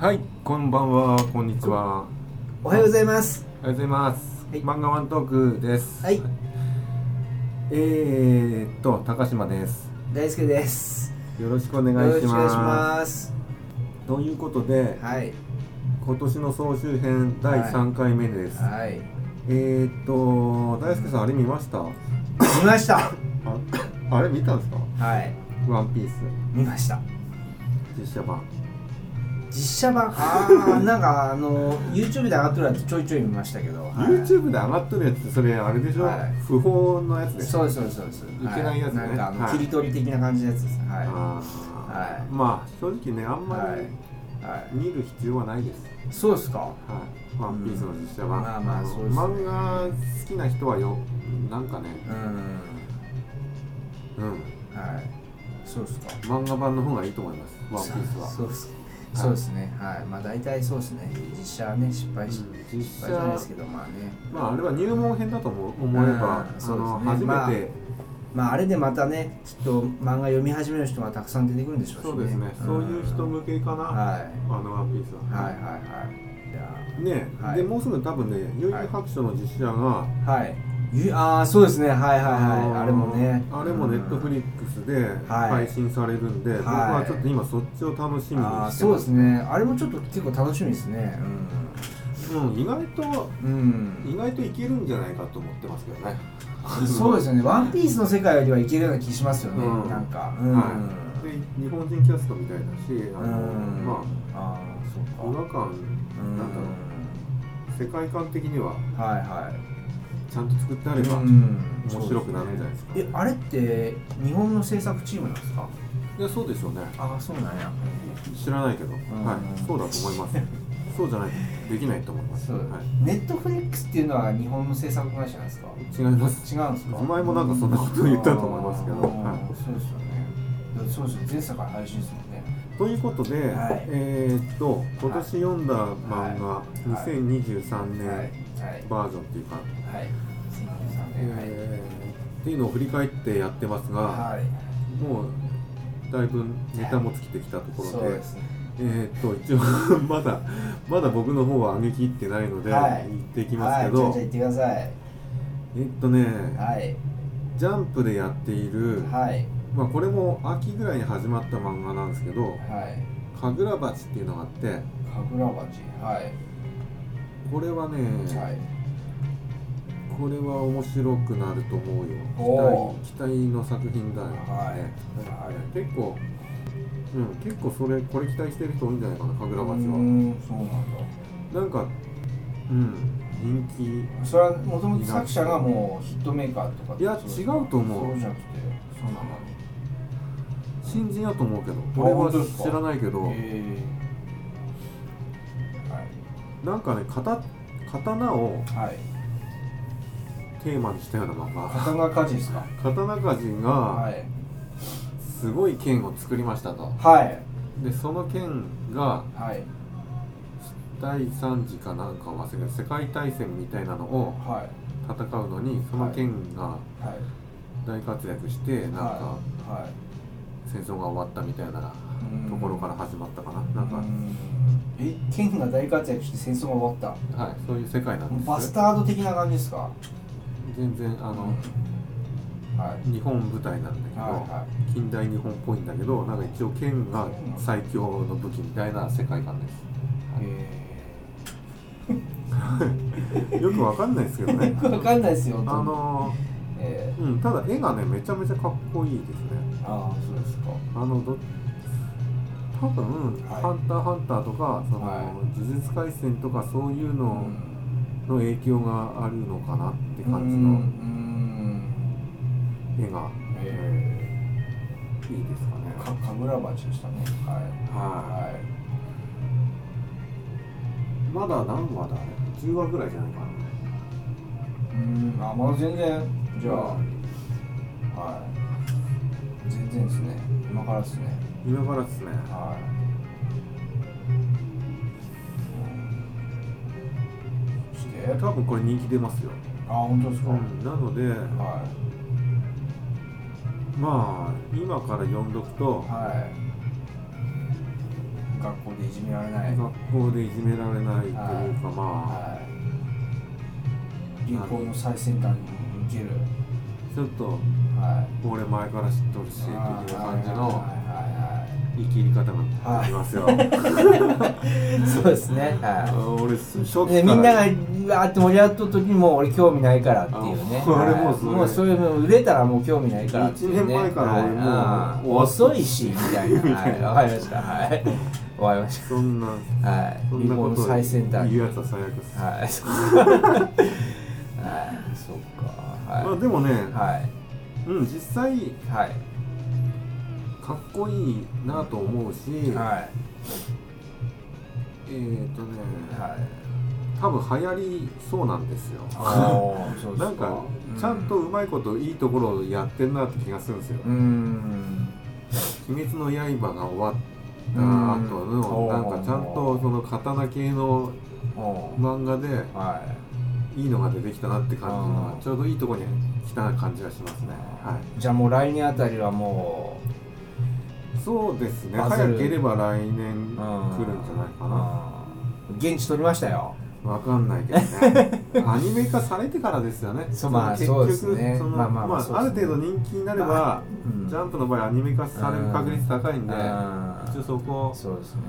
はい、こんばんは、こんにちは。おはようございます。おはようございます。はい漫画ワントークです。はい。えーっと、高島です。大輔です。よろしくお願よろいします。しくお願いします。ということで、はい。今年の総集編第3回目です。はい。えーっと、大輔さん、あれ見ました？あ見ました。あれ見たんですか？はい。ワンピース見ました。実写版。実写版、ああ、なんかあの YouTube で上がってるやつちょいちょい見ましたけど。はい YouTube で上がってるやつって、それあれでしょ、はい不法のやつでしょ？そうですそうですそうです。いけないやつねはなんかあの、はい切り取り的な感じのやつです。はい。はあーはいまあ正直ねあんい。まはいり。見る必要はないです、そうですか？はい、ワンピースの実写版、まあまあのそうですね漫画好きな人はよなんかねうん。うんはい。そうですか。漫画版の方がいいと思いますワンピースはそうです。はいそうですね。はい。まあ大体そうですね。実写はね失敗し、うん実失敗じゃない写ですけどまあね。まああれは入門編だと思思えば、うんあそうのですね初めて、まああれでまたねきっと漫画読み始める人がたくさん出てくるんでしょうしね。そうですね、そういう人向けかな、はいあのワンピースははいはいはい。じゃね、はいでもうすぐ多分ね「悠々白書」の実写が、あはい。ゆああそうですねはいはいはい、あれもね。あれもネットフリックスではい配信されるんで、僕はちょっと今そっちを楽しみにしてあますあそうですねあれもちょっと結構楽しみですね。うん、意外とうん。うん。意外といけるんじゃないかと思ってますけどねそうですよね。ワンピースの世界よりはいけるような気しますよね。うんなんか。うん。はい、で日本人キャストみたいだしあの、うんまああそうか。あ違和感うんなんだろう世界観的にははいはい。ちゃんと作ってあれば、うん。面白くなるんじゃないですか。えあれって日本の制作チームなんですか？いやそうでしょうね。ああそうなんや。知らないけど、ん。はい。そうだと思います。そうじゃないとできないと思います、はネットフリックスっていうのは日本の制作会社なんですか？い、違います。違うんですか？前もなんかそんなこと言ったと思いますけど。はい。そうですよね。そうですよ全世界配信ですもんね。ということで、はい。えーっと今年読んだ漫画、はい。2023年バージョンっていうか、はいえーっていうのを振り返ってやってますが、はい。もうだいぶネタも尽きてきたところで、そうですね。えーっと一応 まだまだ僕の方は上げ切ってないので、はい。言っていきますけど、はいってください。えっとね、はい。ジャンプでやっている、はい。まあ、これも秋ぐらいに始まった漫画なんですけどはい「神楽鉢」っていうのがあって神楽鉢はい。これはね、はいこれは面白くなると思うよ。期待期待の作品だよね、はい。結構うん結構それこれ期待してる人多いんじゃないかな神楽うー鉢はんそうなんだ。なんかうん人気。それはもともと作者がもうヒットメーカーとかっていや違うと思う。そうじゃなくてそうなの新人やと思うけどあ俺は知らないけど。へなんかね刀刀をーはいはいテーマにしたような漫画。刀鍛冶ですか？刀鍛冶がはい。すごい剣を作りましたと。はい。でその剣がはい。第3次かなんか忘れた世界大戦みたいなのをはい。戦うのにその剣がはい。大活躍してなんかはい。はい。戦争が終わったみたいなうん。ところから始まったかな。なんか。うんえ剣が大活躍して戦争が終わっはいそういう世界なんたですバスタード的な感じですか？全然あのはい。日本舞台なんだけど、はいは近代日本っぽいんだけどなんか一応剣が最強の武器みたいな世界観です。へ よくわかんないですけどえね。よくわかんないですよあのえー。うんただ絵がねめちゃめちゃかっこいいですね。ー、ああそうですか。あのど多分、はい。ハンターハンター」とかその、はい。呪術廻戦とかそういうのうん。の影響があるのかなって感じうのん。絵が、えいいですかね。ー、か神楽鉢でしたね。はい。はい。はいまだ何話だ？あれ10話ぐらいじゃないかな。うん。あまだ全然じゃあはい。全然ですね。今からですね。今からですね。はい。多分これ人気出ますよ、あ本当ですか、うん、なのではまあ今から読んどくといはい。学校でいじめられない、学校でいじめられないというかまあはい、流行の最先端に生きる、ちょっとはい、俺前から知っとるし的あーな感じのは生きり方がありますよ、そうですね。あは俺初期みんながわーって盛り上がった時にもう俺興味ないからっていうね。ああれもそれもうそういうの売れたらもう興味ないからっていう、ね、一年前から俺もうはい。遅いし みたいな。はい。わかりました。はい。わかりましそんなたはい。そんなこと最先端。言うやつは最悪です、はい。そう。はい。そうか。はい。まあでもね、はい。うん実際はいかっこいいなと思うし、はい。えっ、とね、はい。多分流行りそうなんですよ。なんかちゃんとうまいこといいところをやってんなって気がするんですよ。うーん「鬼滅の刃」が終わったうん。後のなんかちゃんとその刀系の漫画ではい。いいのが出てきたなって感じあのーちょうどいいところに来た感じがしますねはいじゃあもう来年あたりはもそうですね。バズる。早ければ来年来るんじうゃないかな。うん現地取りましたよ。わかんないけどね。アニメ化されてからですよね。そうまあ結そうです局ね。そのまあまあまあそうですね。ある程度人気になれば、まあうん。ジャンプの場合アニメ化される確率高いんで、うん。一応そこそうですね。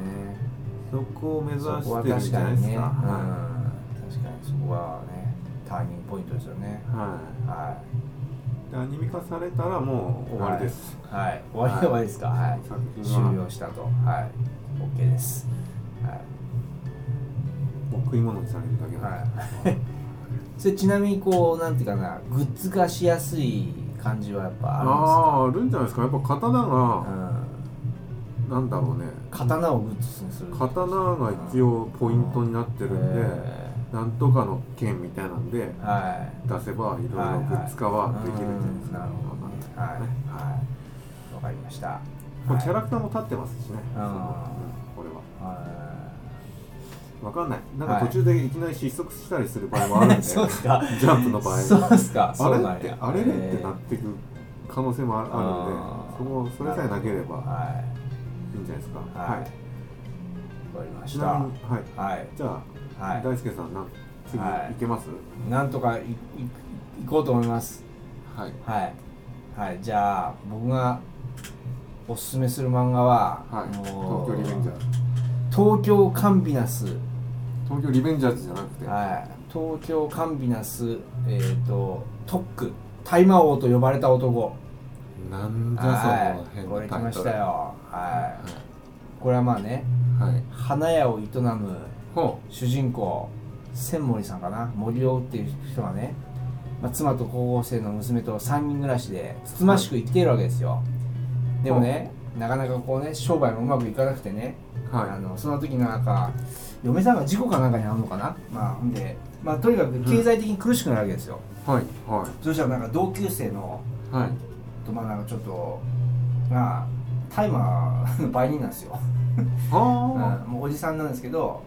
そこを目指そこはしてるん確じゃないですか、かにね。うん。確かはにそこはねターニングポイントですよね。い、は、はい。でアニメ化されたらもう終わりです、い。はい。終わり終わりですか。はい。終了したと。はい。OK です。はい。もう食い物にされるだけなんで、はい。それちなみにこうなんていうかな。グッズ化しやすい感じはやっぱあああーあるんじゃないですか。やっぱ刀るんが、ですか、なんだろうね。うん、刀をグッズにする刀が一応ポイントになってるんで、えなんとかの剣みたいなんでーはい。出せばいろいろグッズ化はできるんじゃないですか、なるほどねはい。はい。わかりました。キャラククターも立ってますしね、そのうん。これは。はわかんない。なんか途中でいきなり失速したりする場合もあるんで、ジャンプの場合。そうですか。あれ？ってあれ？れってなっていく可能性もあるんでそこそれさえなければはいいんじゃないですか。はい。はい。わかりました。ちなみにはい。はい。じゃあ、はい。大輔さんなん次はい。いけます？なんとかいい行こうと思います。はい。はい。はい。じゃあ僕がおすすめする漫画は、はい。もう東京リベンジャーズ。東京カンビナス。東京リベンジャーズじゃなくて？はい。東京カンビナスえっ、と特区大魔王と呼ばれた男。なんじゃはいその変これ来まなタイトル。したよ。はい。これはまあねはい、はい、花屋を営むほ主人公千森さんかな？森尾っていう人がね、まあ、妻と高校生の娘と3人暮らしでつつましく生きているわけですよ、でもねなかなかこうね商売もうまくいかなくてね、うはい。あのその時のなんか嫁さんが事故かなんかに遭うのかな？まあほんでまあとにかく経済的に苦しくなるわけですよ、はいはそしたらなんか同級生のいはい。とまあなんかちょっとまあタイマーの売人なんですよ、うん、はもうおじさんなんですけど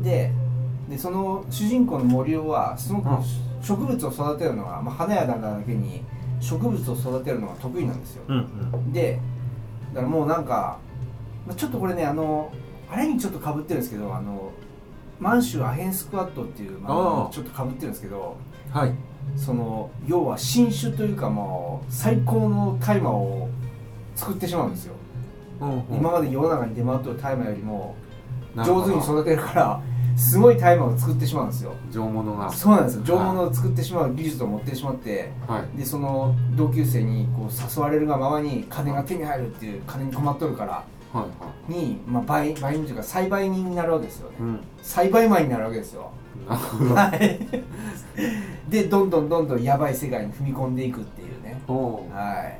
ででその主人公の森尾はすごくうん。植物を育てるのが、まあ、花屋だけに植物を育てるのが得意なんですよ。あうん。でだからもうなんか、まあ、ちょっとこれねあのあれにちょっとかぶってるんですけどあの満州アヘンスクワットっていう漫画にちょっとかぶってるんですけどうんはい。その要は新種というかもう最高の大麻を作ってしまうんですよ、うんうん今まで世の中に出回ってる大麻よりも上手に育てるからすごい大麻を作ってしまうんですよ。上物が。そうなんですよ。上物を作ってしまう技術を持ってしまってはい。でその同級生にこう誘われるがままに金が手に入るっていう金に困っとるからはいはい。に、まあ、売売人というか栽培人になるわけですよね。うん。栽培マンになるわけですよ。はい。でどんどんどんどんやばい世界に踏み込んでいくっていうね。はい。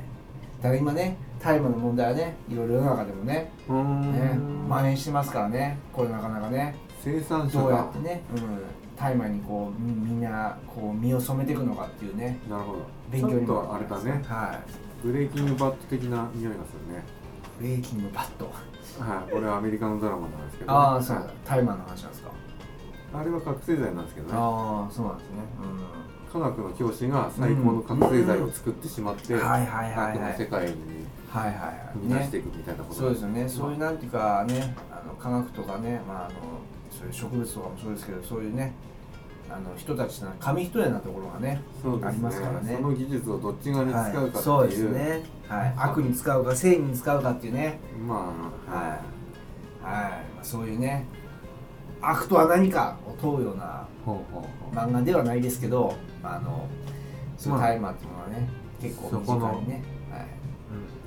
だから今ね大麻の問題はねいろいろ世の中でもねうーん。ね蔓延してますからねこれなかなかね。生産者どうやがってね、うん、大麻にこうみみんなこう身を染めていくのかっていうね。なるほど。勉強にもちょっとあれだね。はブレイキングバット的な匂いがするね。いブレイキングバット。はいこれはアメリカのドラマなんですけど。ああそうはい大麻の話なんですか。あれは覚醒剤なんですけどね。ああそうなんですね。科学の教師が最高の覚醒剤を作ってしまって、はいはいはいはい。悪の世界にはいはいはい。踏み出していくみたい。なことそうですよね、そういうなんていうかね、あの科学とかね、まあ、あのそういう植物とかもそうですけど、そういうね、あの人たちの紙一重なところがね、ね。ありますからね。その技術をどっち側に使うかっていう、はい、そうですね、はい、悪に使うか、正義に使うかっていうね、まあ、はい、はい。まあ、そういうね、悪とは何かを問うような漫画ではないですけど、まあ、あのそういうまあタイマーっていうのはね、結構身近にね、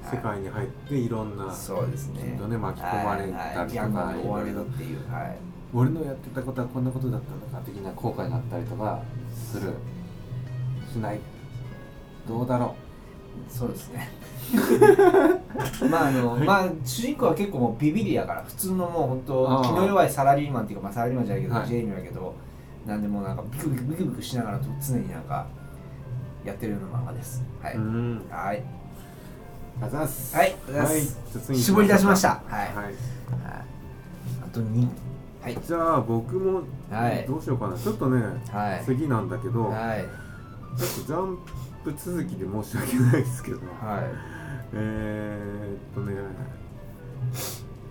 世界に入っていろんなそうですね。巻き込まれたりとか追われるっていう、はい。俺のやってたことはこんなことだったのか的な後悔があったりとかするしないどうだろそうですね。まああの、まあ主人公は結構もうビビリやから普通のもう本当気の弱いサラリーマンっていうかまあサラリーマンじゃないけど、はいジェイミーやけどなんでもうなんかビクビクビクビクしながらと常になんかやってるような漫画です。はい。はい。ありがとうござすはい絞り出しました。はい。はいはいあと二。はい。じゃあ僕もはいどうしようかなちょっとねはい。次なんだけどはい。ちょっとジャンプ続きで申し訳ないですけどはい。えー、っとね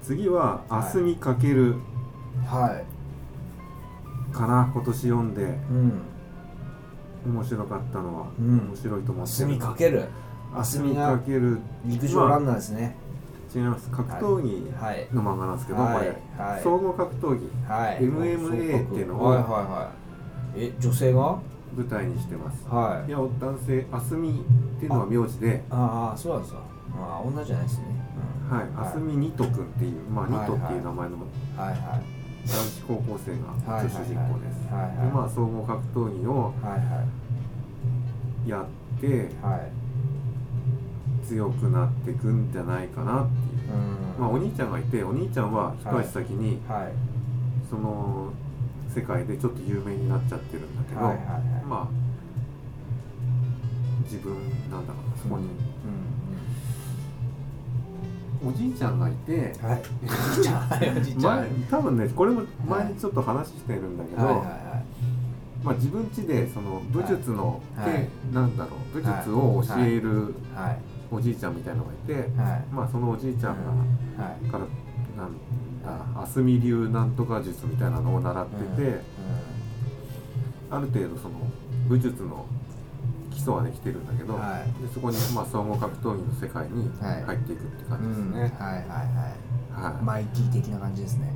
次は「はい明日にかけるはい。」かな今年読んでうん。面白かったのは、うん面白いと思って墨かける。明日にかける陸上ランナーですね。違います格闘技はい。の漫画なんですけど、はいこれ、はい総合格闘技はい。MMA っていうのをはいはいはい。え、女性が？舞台にしてますはいい。や男性あすみっていうのは名字でああ、そうなんですか。ああ、女じゃないですね。うんはい、あすみニト君っていう、まあ、ニトっていう名前のはいはい。男子高校生がはい主人公です。はいはいで、まあ、総合格闘技をはいはい。やってはい。強くなっていくんじゃないかなっていう。うん。まあ、お兄ちゃんがいて、お兄ちゃんは一足先に、はい。その世界でちょっと有名になっちゃってるんだけど、はいはいはいまあ、自分なんだろうな、そこに、おじいちゃんがいて、うん。はい。おじいちゃん。はい、おじいちゃん。前多分ねこれも前にちょっと話してるんだけど、はいはいまあ、自分家でその武術の、はいでなんだろう武術を教える。おじいちゃんみたいなのがいて、はい。まあ、そのおじいちゃんが、はい。からなんだ蓮見流なんとか術みたいなのを習ってて、ある程度その武術の基礎はできてるんだけど、はでそこにまあ総合格闘技の世界にはい入っていくってうん。うん。感じですね。はいはいはい。はいマイティ的な感じですね。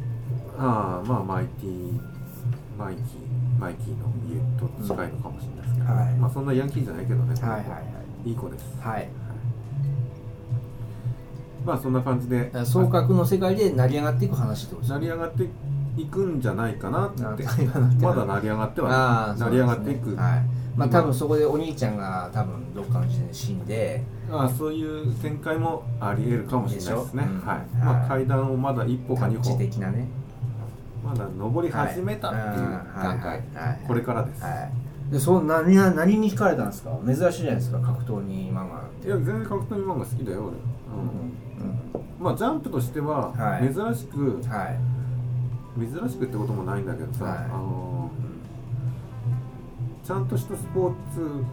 ああまあマイティマイキーマイキーの家と近いのかもしれないですけど、はいまあそんなヤンキーじゃないけどね、はいはいはい。いい子です、はい。まあそんな感じで。総格の世界で成り上がっていく話ってことです成り上がっていくんじゃないかなって。まだ成り上がってはああない成り上がっていく、はい。まあ多分そこでお兄ちゃんが多分どっかの時点で死んで。ああそういう展開もありえるかもしれないですね。うん。はい、はい。まあ、階段をまだ一歩か二タッチ歩的なね。まだ登り始めたっていう段階、はい。これからです、はい。でそう何が何に惹かれたんですか？珍しいじゃないですか格闘技漫画いや全然格闘技漫画好きだよ俺、まあジャンプとしてははい。珍しく、はい。珍しくってこともないんだけどさ、はい。あのちゃんとしたスポーツうん。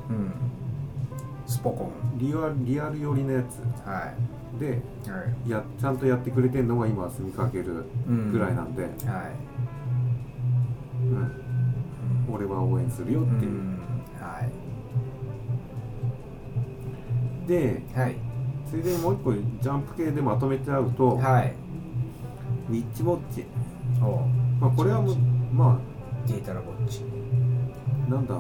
スポコン。リアリアル寄りのやつ。はでいはい。やちゃんとやってくれてるのが今住みかけるぐらいなんで、はい。うん。俺は応援するよっていう、うん。はでいはいついでにもう一個ジャンプ系でまとめちゃうと、はい。ウィッチウォッチ、おまあ、これはもうまデータラボッチ。あなんだ、い。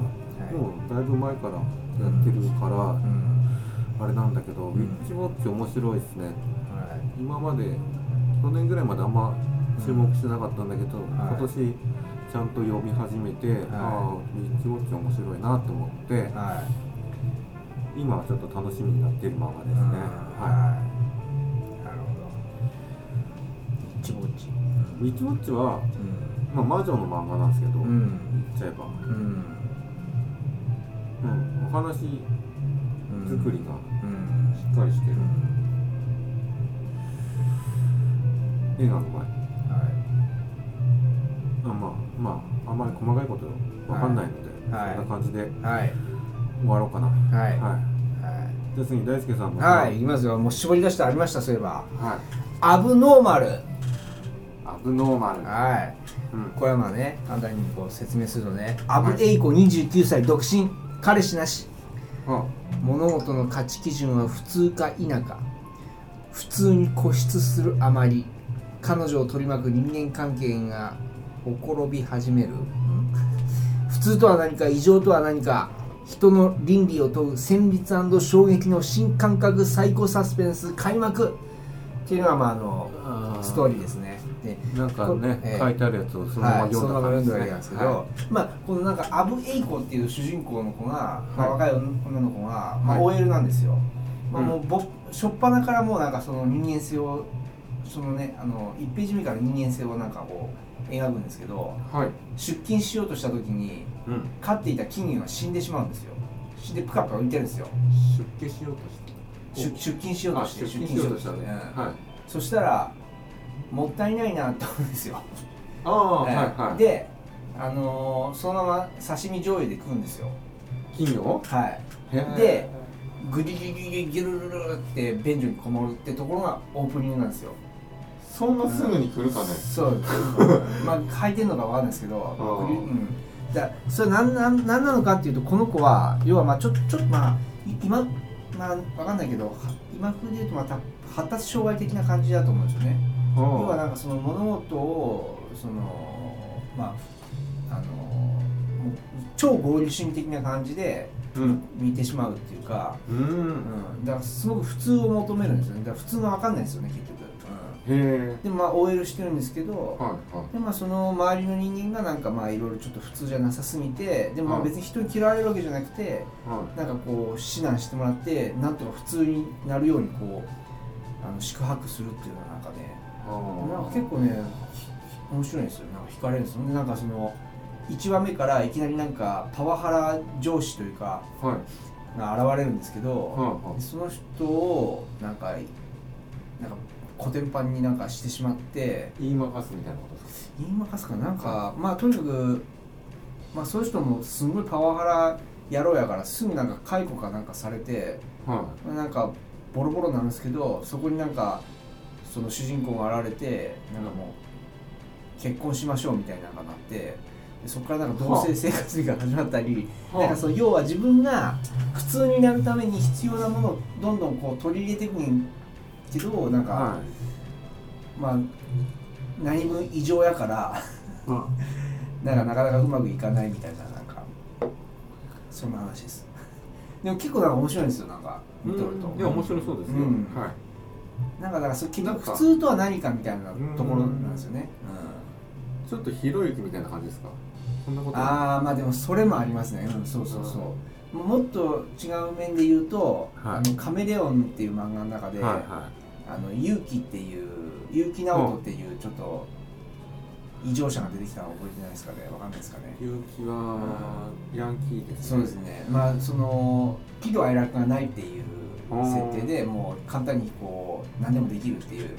もうだいぶ前からやってるから、うん。あれなんだけど、ん。ウィッチウォッチ面白いですね。はい。今まで去年ぐらいまであんま注目してなかったんだけど、はい。今年ちゃんと読み始めて、ああウィッチウォッチ面白いなと思ってはい今はちょっと楽しみになっている漫画ですね、ははい。なるほど。一ぼっちい、ウィッチウォッチは、うん。まあ、魔女の漫画なんですけど、うん。言っちゃえば、うん。うん、お話作りがうん。しっかりしてる、絵がうまいはあまあまああんまり細かいことわかんないので、はい。そんな感じではい。終わろうかな。はい。はい。はじゃあ次大輔さんも。いはいいきますよ。もう絞り出してありましたそういえば。はい。アブノーマル。アブノーマル。はい。うん。これはまあね簡単にこう説明するとね。アブエイコ29歳独身。彼氏なし。あ物事の価値基準は普通か否か。普通に固執するあまり。彼女を取り巻く人間関係がほころび始める。ん。普通とは何か異常とは何か人の倫理を問う戦慄衝撃の新感覚サイコサスペンス開幕。っていうのがまああのあー。ストーリーですね。でなんかね、こええ。書いてあるやつをそのまま読んだ感じけなんですけど、はまあこのなんかアブエイコっていう主人公の子が、まあ、はい。若い女の子が、まあ、はい。OL なんですよ、まあ、うん。もうぼ初っ端からもうなんかその人間性をそのねあの1ページ目から人間性をなんかこう描くんですけどはい。出勤しようとした時にうん。飼っていた金魚が死んでしまうんですよ。死んでプカプカ浮いてるんですよ。出家しようとして出出勤しようとあして出勤しようとしたね、うん。はい。そしたらもったいないなと思うんですよ。ああ、ええはい。はいで、あのーそのまま刺身醤油で食うんですよ。金魚はい。でグリギリギリギルルルルって便所にこもるってところがオープニングなんですよそんなすぐに来るかね、そう。まあ書いてるのかわかんないですけど。うん。だそれなんなんなんなのかっていうとこの子は要はまあちょちょっとまあい今まあわかんないけどは今風で言うとまた発達障害的な感じだと思うんですよね。あ要はあなんかその物事をそのまああの超合理主義的な感じでうん。見てしまうっていうか、ううん。ん、だからすごく普通を求めるんですよね。だから普通が分かんないですよね結局、でまあ OL してるんですけど、えはいはい。でまあその周りの人間がなんかまあいろいろちょっと普通じゃなさすぎてでも別に人に嫌われるわけじゃなくてはなんかこう指南してもらってなんとか普通になるようにこうあの宿泊するっていうのはなんかねいなんか結構ねひ面白いんですよ。なんか惹かれるんですよ。でなんかその1話目からいきなりなんかパワハラ上司というかはい。が現れるんですけど、はいはい。その人をなんかなんかコテンパンになんかしてしまって。言いまかすみたいなことです言いまかすか？なんかまあとにかくまあそういう人もすごいパワハラ野郎やからすぐなんか解雇かなんかされてかはまあなんかボロボロなんですけどそこになんかその主人公が現れてなんかもう結婚しましょうみたいなのがなってでそこからなんか同棲生活が始まったり、はあ。なんかその要は自分が普通になるために必要なものをどんどんこう取り入れていくけどなんか、い。はまあ何も異常やからい なんかなかなかうまくいかないみたいななんかそんな話です。でも結構なんか面白いんですよなんか見とると。いや面白そうですよ、うん。はい。なんかだからそれ結普通とは何かみたいなところなんですよね、ちょっとひろゆきみたいな感じですか？そんなこうん、と。ないああまあでもそれもありますね、うん、そうそうそう、もっと違う面で言うと、はい。あのカメレオンっていう漫画の中で、はいはあの勇気っていう結城直人っていうちょっと異常者が出てきたの覚えてないですかね？わかんないですかね？い結城はヤンキーですそうですね。まあその喜怒哀楽がないっていう設定でもう簡単にこう何でもできるっていう。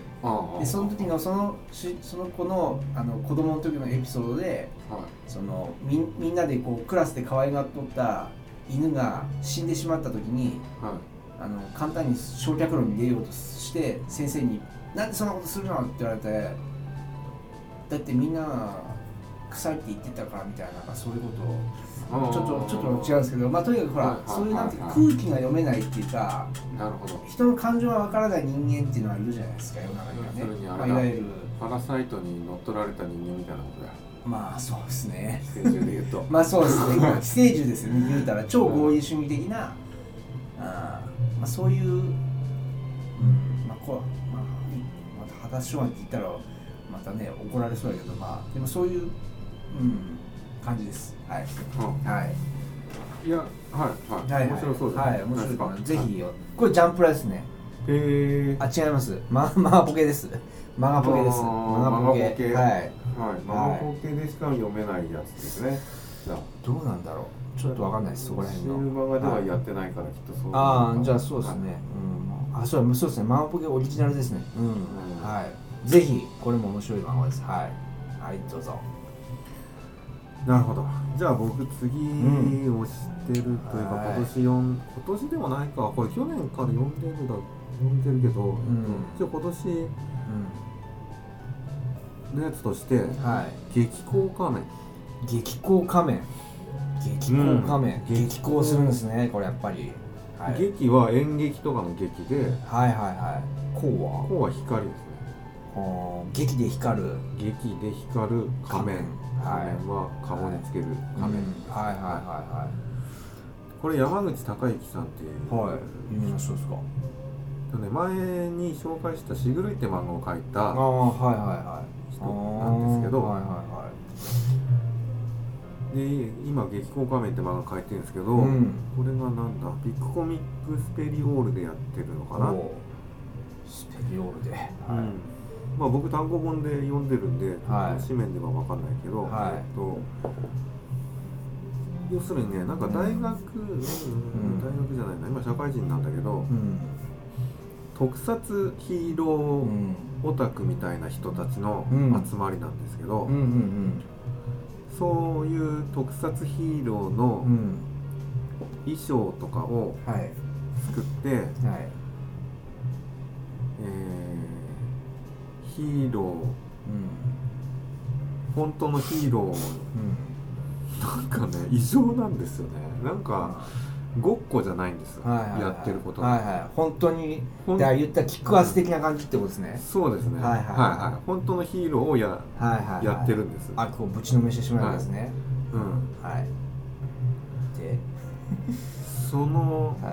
でその時のそのしその子のあの子供の時のエピソードではい。そのみんみんなでこうクラスで可愛がっとった犬が死んでしまった時にはいあの簡単に焼却炉に入れようとして先生に「なんでそんなことするの?」って言われて「だってみんな臭いって言ってたから」みたいななんかそういうことをちょっとちょっと違うんですけど、まあ、とにかくほら、そういうなんていうかはい空気が読めないっていうかなるほど。人の感情がわからない人間っていうのはいるじゃないですか世の中にはね。いわゆる。パラサイトに乗っ取られた人間みたいなことやまあそうですね。寄生獣で言うと。まあそうですね。寄生獣ですよね。言うたら超合理主義的なあーまあそういう、うん。まあこうまあ、また発達障害って言ったらまたね怒られそうだけどまあでもそういう、うん、感じです。はい。うん。はい。いやはいはい、はい面白そうですね。はい面白いぜはいひよ。これジャンプラですね。へえあ違います。ママガポケです。マガポケです。マガポケ。マガポケ。はい。はい。ママホ系でしか読めないやつですね。じゃあ。どうなんだろうちょっとわかんないですそこら辺の。シルバーではやってないからきっとそうああじゃあそうですね、うん。あそうそうですね。マンポケオリジナルですね。うん、はい。ぜひこれも面白い漫画です。はい。はいどうぞ。なるほど。じゃあ僕次を知ってるというか、はい。今年読ん今年でもないか。これ去年から読んでるだ読んでるけど、ん。一応今年のやつとしてうんはい「激高仮面。激高仮面激高仮面、うん。激高するんですねこれやっぱり」はい、劇は演劇とかの劇ではいはいはい。こうは？こうは光ですね。あー劇で光る。劇で光る仮面。はい。仮面は顔につける仮面、うんはいはいはこれ山口孝之さんっていう、いはい。はい有名な人ですか？ね、前に紹介した「しぐるい」って漫画を描いあたあはいはいはい。人なんですけどあーはいはいはいで今「激高仮面」って漫画描いてるんですけど、うん。これがなんだ？ビッグコミックスペリオールでやってるのかな、スペリオールで、はい。うん。まあ僕単語本で読んでるんで、はい。紙面では分かんないけど、はい。えっと要するにねなんか大学、うん大学じゃないな。今社会人なんだけど、うん。特撮ヒーローうん。オタクみたいな人たちのうん。集まりなんですけど、うんうんそういう特撮ヒーローうんうのん衣装とかをはい。作って、はい。えーヒーローうん。本当のヒーローうん。なんかね異常なんですよね。なんかごっこじゃないんですよ、はいはいはい。やってることが、はいはい。本当にだから言ったらキックアス的な感じってことですね。そうですね。はいはいはい。本当のヒーローをやはいはい、はい、やってるんですあこうぶちのめしてしまうんですね。うん。はい。でそのは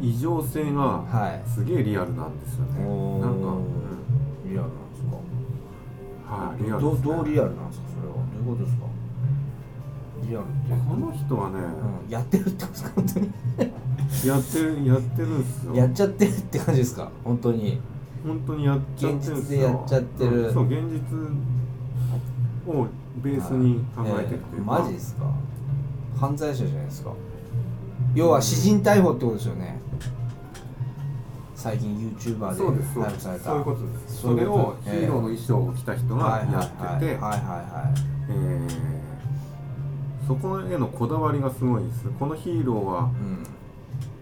い。異常性がはい。すげえリアルなんですよね、おー。なんか、うん。リアルなんですか？はいリアルです、ね、どどうリアルなんですか？それは。どういうことですか？リアルってこの人はね、うん、やってるってことですか？本当に。やってるやってるんですよ。やっちゃってるって感じですか？本当に。本当にやっちゃってるんですよ。現実でやっちゃってる。うんそう現実をベースに考えてるというか、マジですか？犯罪者じゃないですか？要は私人逮捕ってことですよね。最近 YouTuber で逮捕された。そういうことです。それをヒーローの衣装を着た人がやっててはいはいはえーそこへのこだわりがすごいです。このヒーローはいうん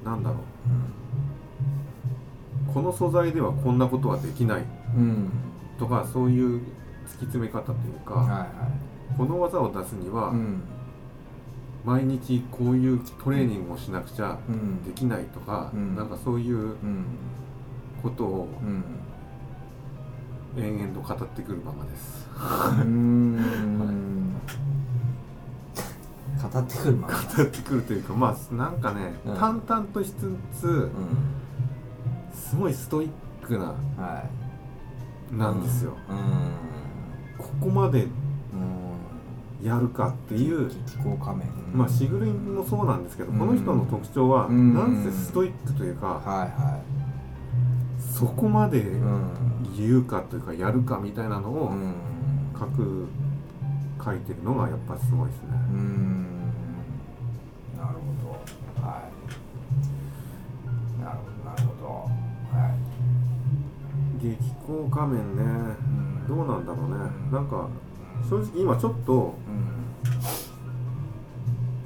なんだろう。この素材ではこんなことはできない。うんとかそういう突き詰め方というか、はいはこの技を出すには、いうん毎日こういうトレーニングをしなくちゃうんできないとか、うんなんかそういううんことをうん延々と語ってくるままです。語ってくる語ってくるというかまあなんかね、うん。淡々としつつうんすごいストイックなはい。なんですよ、うん。ここまでうん。やるかっていう激高仮面。まあしぐるいもそうなんですけど、うん。この人の特徴は、うん。なんせストイックというか、はいはそこまで言うかというかやるかみたいなのをうん。書く書いてるのがやっぱすごいですね。うん。なるほど。はい。なるほどなるほど。はい。激高仮面ね、ん。どうなんだろうね。なんか正直今ちょっと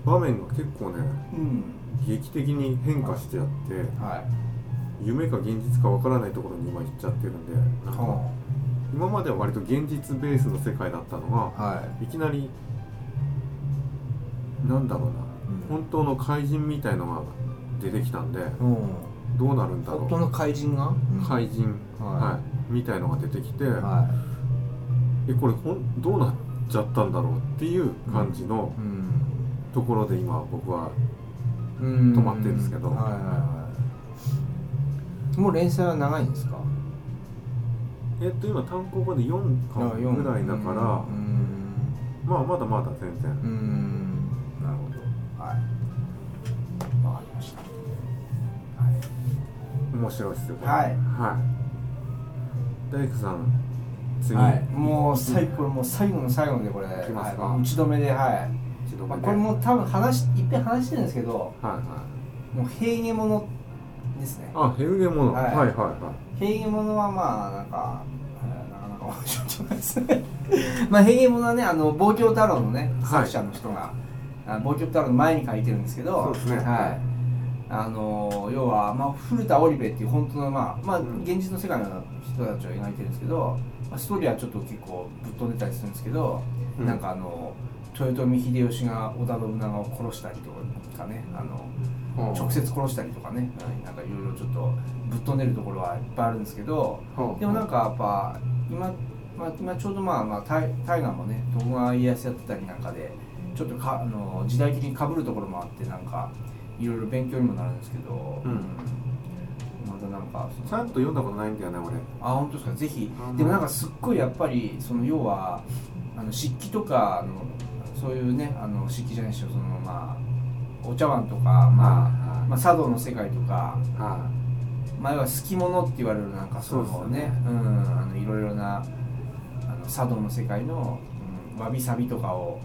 場面が結構ねうん。劇的に変化してやってはい。夢か現実かわからないところに今行っちゃってるんでなんかは今までは割と現実ベースの世界だったのがあはい。いきなりなんだろうな本当の怪人みたいのが出てきたんでうん。どうなるんだろう。本当の怪人が？怪人、はい。はい、みたいのが出てきて、はえこれほんどうなっちゃったんだろうっていう感じのいうん。ところで今僕はうん。止まってるんですけど。はいはいはい。もう連載は長いんですか？えっと今単行本で4巻ぐらいだからうん。まあまだまだ全然。うん。なるほど。はい。わかりました。はい。面白いですよこれ。はい。はい。大工さん次、はい、もう最後もう最後の最後でこれ、きますか？はい。打ち止めではい、まあ、これも多分話いっぺん話してるんですけどはいはい。もう平家物ですね。あヘルゲモノ、はい。はい、はいはい平家物はまあなんかえーなかなか面白いと思います まあ平家物はねあの望郷太郎のねはい。作者の人が、あ望郷太郎の前に書いてるんですけどそうですね。はい。あの要は、まあ、古田織部っていう本当のまあ、まあうん。現実の世界の人たちを描いてるんですけど、まあ、ストーリーはちょっと結構ぶっ飛んでたりするんですけど、うん。なんかあの豊臣秀吉が織田信長を殺したりとかねあの直接殺したりとかね、うんなんかいろいろちょっとぶっ飛んでるところはいっぱいあるんですけど、でもなんかやっぱ今,、まあ、今ちょうどまあまあ大大河もね徳川家康やってたりなんかでちょっとかあの時代的にかぶるところもあってなんかいろいろ勉強にもなるんですけど、うん。まだなんかちゃんと読んだことないんだよね俺。あ本当ですか？ぜひ。でもなんかすっごいやっぱりその要はあの漆器とかあのそういうねあの漆器じゃないですよ。そのまあお茶碗とかまあ、はいまあ、茶道の世界とかは前は好き物って言われるなんかそうですねね。うんあのいろいろなあの茶道の世界の、うん、わびさびとかを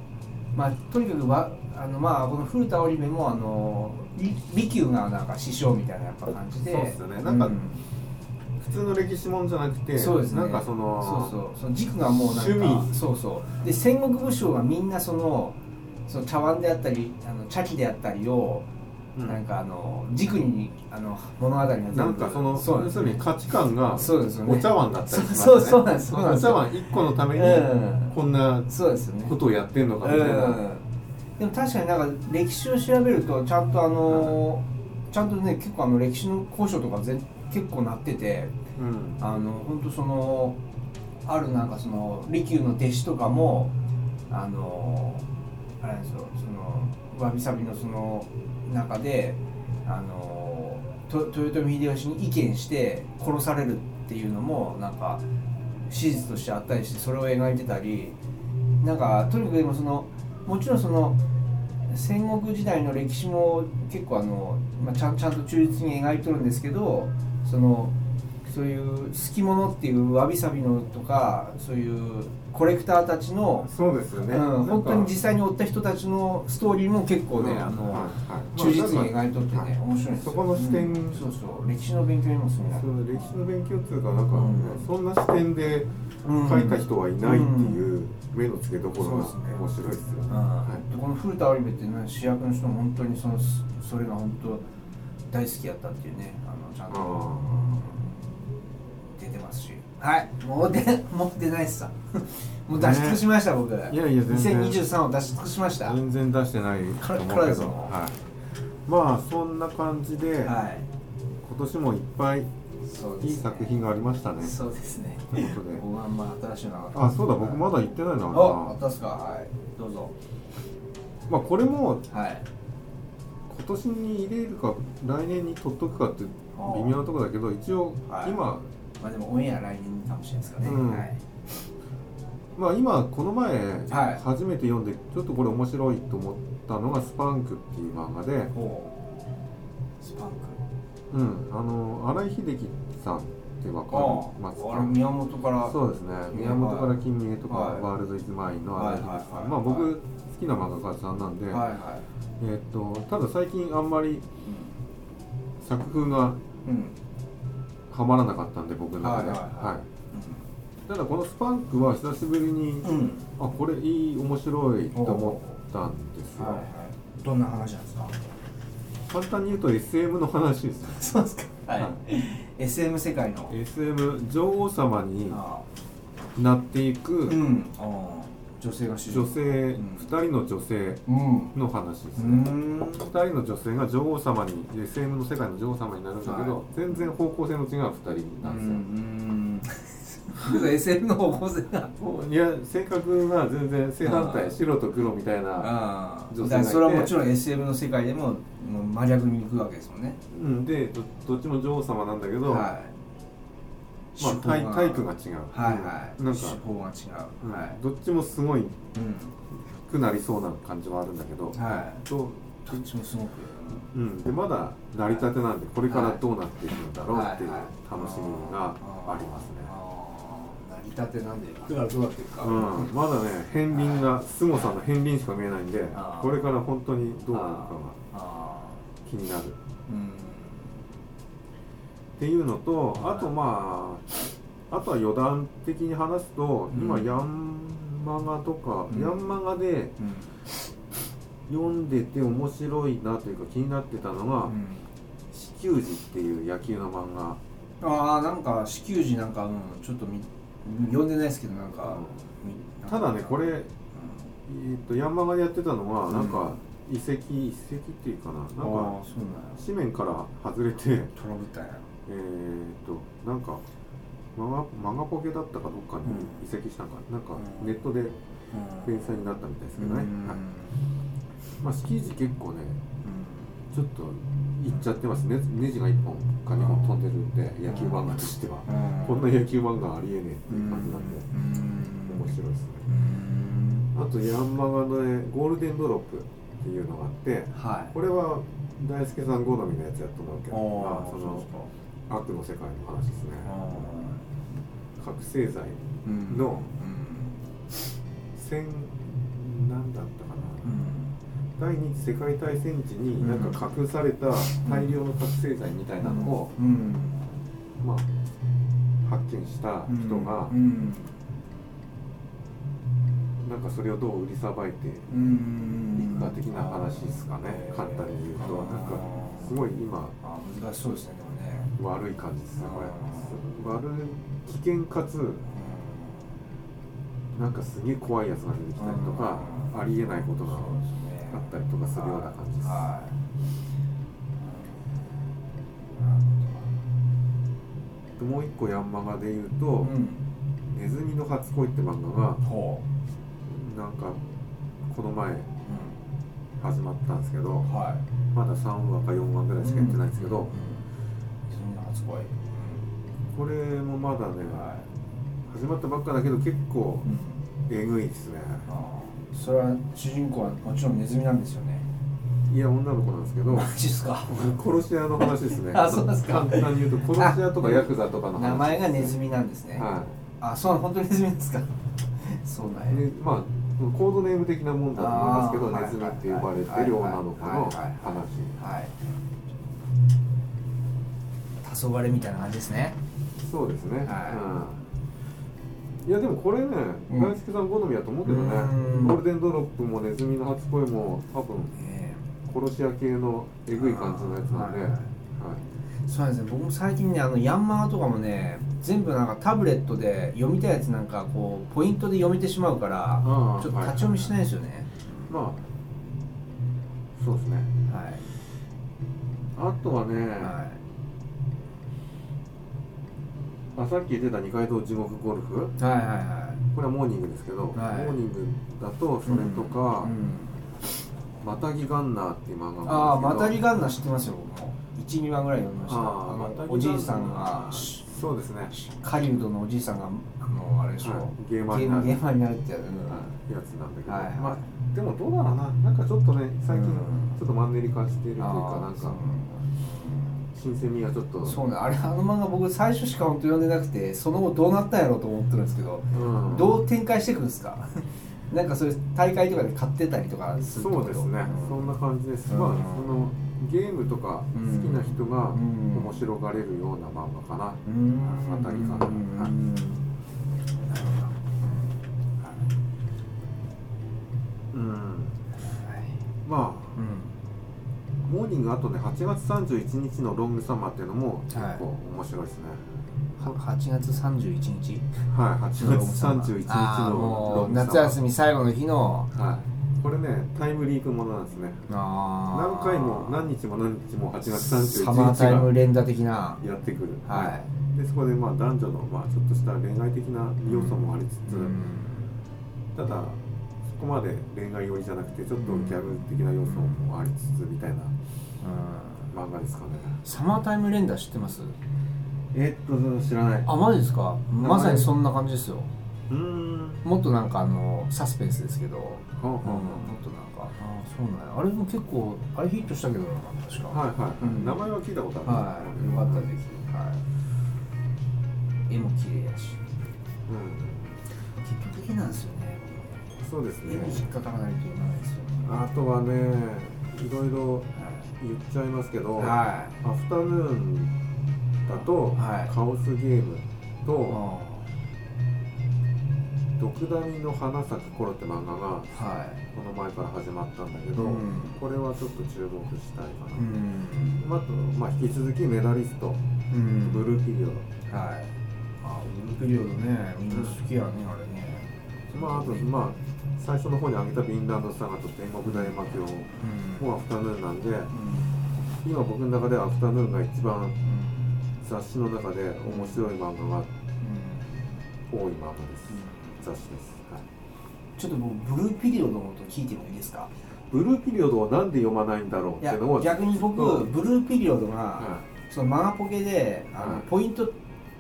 まあとにかくわあのまあこの古田織部もあの利利休がなんか師匠みたいなやっぱ感じでそうっすよね。なんかう普通の歴史もんじゃなくてそうですね。なんかそのそうそう。その軸がもうなんか趣味。そうそう。で戦国武将がみんなそのその茶碗であったりあの茶器であったりを、うん。なんかあの軸にあの物語が全部。なんかそのそう要するに価値観がそうですよね。お茶碗だったりしますそうそうそうなんです。よ。お茶碗1個のためにうん。こんなことをやってんのかみたいな、うん。でも確かになんか歴史を調べるとちゃんとあの、ちゃんとね結構あの歴史の交渉とかぜ結構なっててうん。あの本当そのあるなんかその利休の弟子とかもあのあれですよ。そのわびさびのその中であのと豊臣秀吉に意見して殺されるっていうのもなんか史実としてあったりしてそれを描いてたりなんかとにかくでもそのもちろんその戦国時代の歴史も結構あの、まあ、ちゃんちゃんと忠実に描いとるんですけどそのそういう好き物っていうわびさびのとかそういうコレクターたちの、そうですよね、うん、本当に実際に追った人たちのストーリーも結構ね、うん。あの、はいはい。忠実に描いとってね、はい面白いんですよ。そこの視点。うん。そうそう。歴史の勉強にもするなそう歴史の勉強っていうかなんか、うん。そんな視点で書いた人はいないっていう目の付けどころが面白いですよね、うん。はい。でこの古田織部っていうのは主役の人も本当にそのそれが本当大好きやったっていうねあのちゃんと、はい。もう出もう出ないっすさ もう出し尽くしました、僕。いいやいや全然。2023を出し尽くしました。全然出してないと思うからけど、はい、まあそんな感じで、はい。今年もいっぱいそうですね。いい作品がありましたね。そうですね。ということで。僕はま新しいのがあそうだ僕まだ言ってないな。ああったっすか。はい。どうぞ。まあこれもはい。今年に入れるか来年に取っとくかって微妙なところだけど一応はい。今、まあでもオンエア来年かもしれないですかね、うん。はい。まあ今この前はい。初めて読んでちょっとこれ面白いと思ったのが「スパンク」っていう漫画で、スパンク。うん、あの新井秀樹さんってわかりますか？宮本からそうですね。宮本から金峰とか、はい。ワールド・イズ・マインの新井秀樹さん、はいはいはいまあ僕はい好きな漫画家さんなんで、えーっとただ最近あんまり作風がはまらなかったんで僕の中で、はいはいはい。ただこのスパンクは久しぶりに、うん。あこれいい面白いと思ったんですよ、はいはい。どんな話なんですか？簡単に言うと SM の話ですね そうですか。はい、はい。SM 世界の。SM 女王様にあなっていくあうん。ああ女性が主人女性、2人の女性うん。の話ですうね、ん。2人の女性が女王様に SM の世界の女王様になるんだけど、はい。全然方向性の違う2人なんですよ、うん。SM の方向性が。いや性格が全然正反あ対ー白と黒みたいな、女性がそれはもちろん SM の世界でも真逆に行くわけですもんね。うん、でどどっちも女王様なんだけど、はいまあ、タイタイプが違う、はいはい。うんなんか、手法が違う、うん。はい。どっちもすごいうん。くなりそうな感じはあるんだけど、はい。とどっちもすごく。うん、でまだ成り立てなんでこれからどうなっていくんだろうっていうはい楽しみがありますね、成り立てなんでどうなどうなっていくか、うん、まだね片鱗が凄さの片鱗しか見えないんでこれから本当にどうなるかがあ気になる。うんていうのとあとまああとは余談的に話すと、うん。今ヤンマガとか、うん。ヤンマガで読んでて面白いなというか気になってたのがうん「地球児」っていう野球の漫画。ああなんか始球時なんかうんちょっとみ読んでないですけどなんか、みただねこれ、うえー、とヤンマガでやってたのはうん。なんか遺跡遺跡っていうかな。なんか紙面から外れてトラブったんやえー、となんか漫画漫画ポケだったかどっかにうん。移籍したんか。なんかうん。ネットでうん。連載になったみたいですけどね、うん。はい。まあ敷地結構ねちょっといっちゃってます。ねネジが1本か2本飛んでるんで野球漫画としては、うん。こんな野球漫画ありえねえっていう感じなんで、うん。面白いですね。うん。あとヤンマガのねゴールデンドロップっていうのがあってはい。これは大輔さん好みのやつやと思うけど。まあその悪の世界の話ですね。あ覚醒剤のうん。戦なんだったかな。うん。第二次世界大戦時になんか隠された大量の覚醒剤みたいなのを、うん。まあ、発見した人がう、ん。なんかそれをどう売りさばいていうん。くか的な話ですかね、簡単に言うとなんかすごい今あ難しそうですね悪い感じですねこれ。あ悪い危険かつなんかすげえ怖いやつが出てきたりとかうん。ありえないことがあったりとかするような感じです。もう一個ヤンマガで言うとうん「ネズミの初恋」って漫画がほなんかこの前う始まったんですけどうんはい。まだ3話か4話ぐらいしかやってないんですけど、うん泉の初恋これもまだね、は始まったばっかだけど結構いうん。えぐいですね。あーそれは主人公はもちろんネズミなんですよね。いや女の子なんですけど。マジっすか？殺し屋の話ですね。あそうですか。簡単に言うと殺し屋とかヤクザとかの話名前がネズミなんですね。はあそうなの本当にネズミですか？そうなんや。い、ね、まあコードネーム的なもんだと思いますけどネズミって呼ばれてる女の子の話はい黄昏みたいな感じですねそうですね、はうん、いやでもこれね大輔さん好みだと思うけどねゴールデンドロップもネズミの初恋も多分え殺し屋系のえぐい感じのやつなんで、そうなんですね僕も最近ねあのヤンマガとかもね全部なんかタブレットで読みたいやつなんかこうポイントで読めてしまうからちょっと立ち読みしないですよねまあそうですねはいあとはね、はいあさっき言ってた二階堂地獄ゴルフ？いはいはい。はこれはモーニングですけど、はい。モーニングだとそれとかい、うん。またぎガンナーっていう漫画ああがまたぎガンナ知ってますよ僕も。12番ぐらい読みました。あおじいさんがーそうですね。狩人のおじいさんがあのあれでしょ、はい。ゲーマーになる。ゲーマーになるってやつ、やつなんだけど、はいはい。まあでもどうだろうな。なんかちょっとね最近うん。ちょっとマンネリ化しているというかあーなんか新鮮味がちょっと。そうね。あれあの漫画僕最初しか本当読んでなくてその後どうなったんやろうと思ってるんですけど、うん。どう展開していくんですか？なんかそういう大会とかで買ってたりとかするそうですね、うんそんな感じです、うん。まあそのゲームとか好きな人がうん。面白がれるような漫画かな、うーん。またぎガンナーうん。はい。うん。まうん。あモーニングあとね8月31日のロングサマーっていうのも結構面白いですね。は8月31日？はい、8月31日のロングサマー。夏休み最後の日の。はい。これねタイムリープものなんですね。何回も何日も何日も8月31サマータイム日連打的な。がやってくる。はい。でそこでまあ男女のまあちょっとした恋愛的な要素もありつつ、うん。ただそこまで恋愛寄りじゃなくてちょっとギャグ的な要素もありつつみたいなうん漫画ですかね。サマータイム連打知ってます？えっと知らない。あマジですか？まさにそんな感じですよ。うーん。もっとなんかあのサスペンスですけど、うん、もっほう。ほうほうとなんか。ああそうなんや。あれも結構あれヒットしたけどな確か。はいはいはい、うん。名前は聞いたことある。はい。よかったらぜひはい。絵も綺麗やし。うん。結局絵なんですよね。そうですね。絵に引っかからないと読まないですよね。あとはねいろいろは言っちゃいますけど、い。はアフタヌーンだと、はい。カオスゲームいとあ「ドクダミの花咲く頃」って漫画があはい。この前から始まったんだけど、うん。これはちょっと注目したいかな、うん。あと、まあ、引き続きメダリストうん。ブルーピリオド。はい。あブルーピリオドねみんな好きやねあれね。まああとまあ最初の方に挙げた「ヴィンランドサガ」と「天国大魔教」うん。もアフタヌーンなんでうん。今僕の中でアフタヌーンが一番うん。雑誌の中で面白い漫画が多い漫画です、雑誌です、はい、ちょっと僕ブルーピリオドのこと聞いてもいいですか？ブルーピリオドをなんで読まないんだろうっていうのを逆に僕うん。ブルーピリオドがはそのマガポケであのはい。ポイント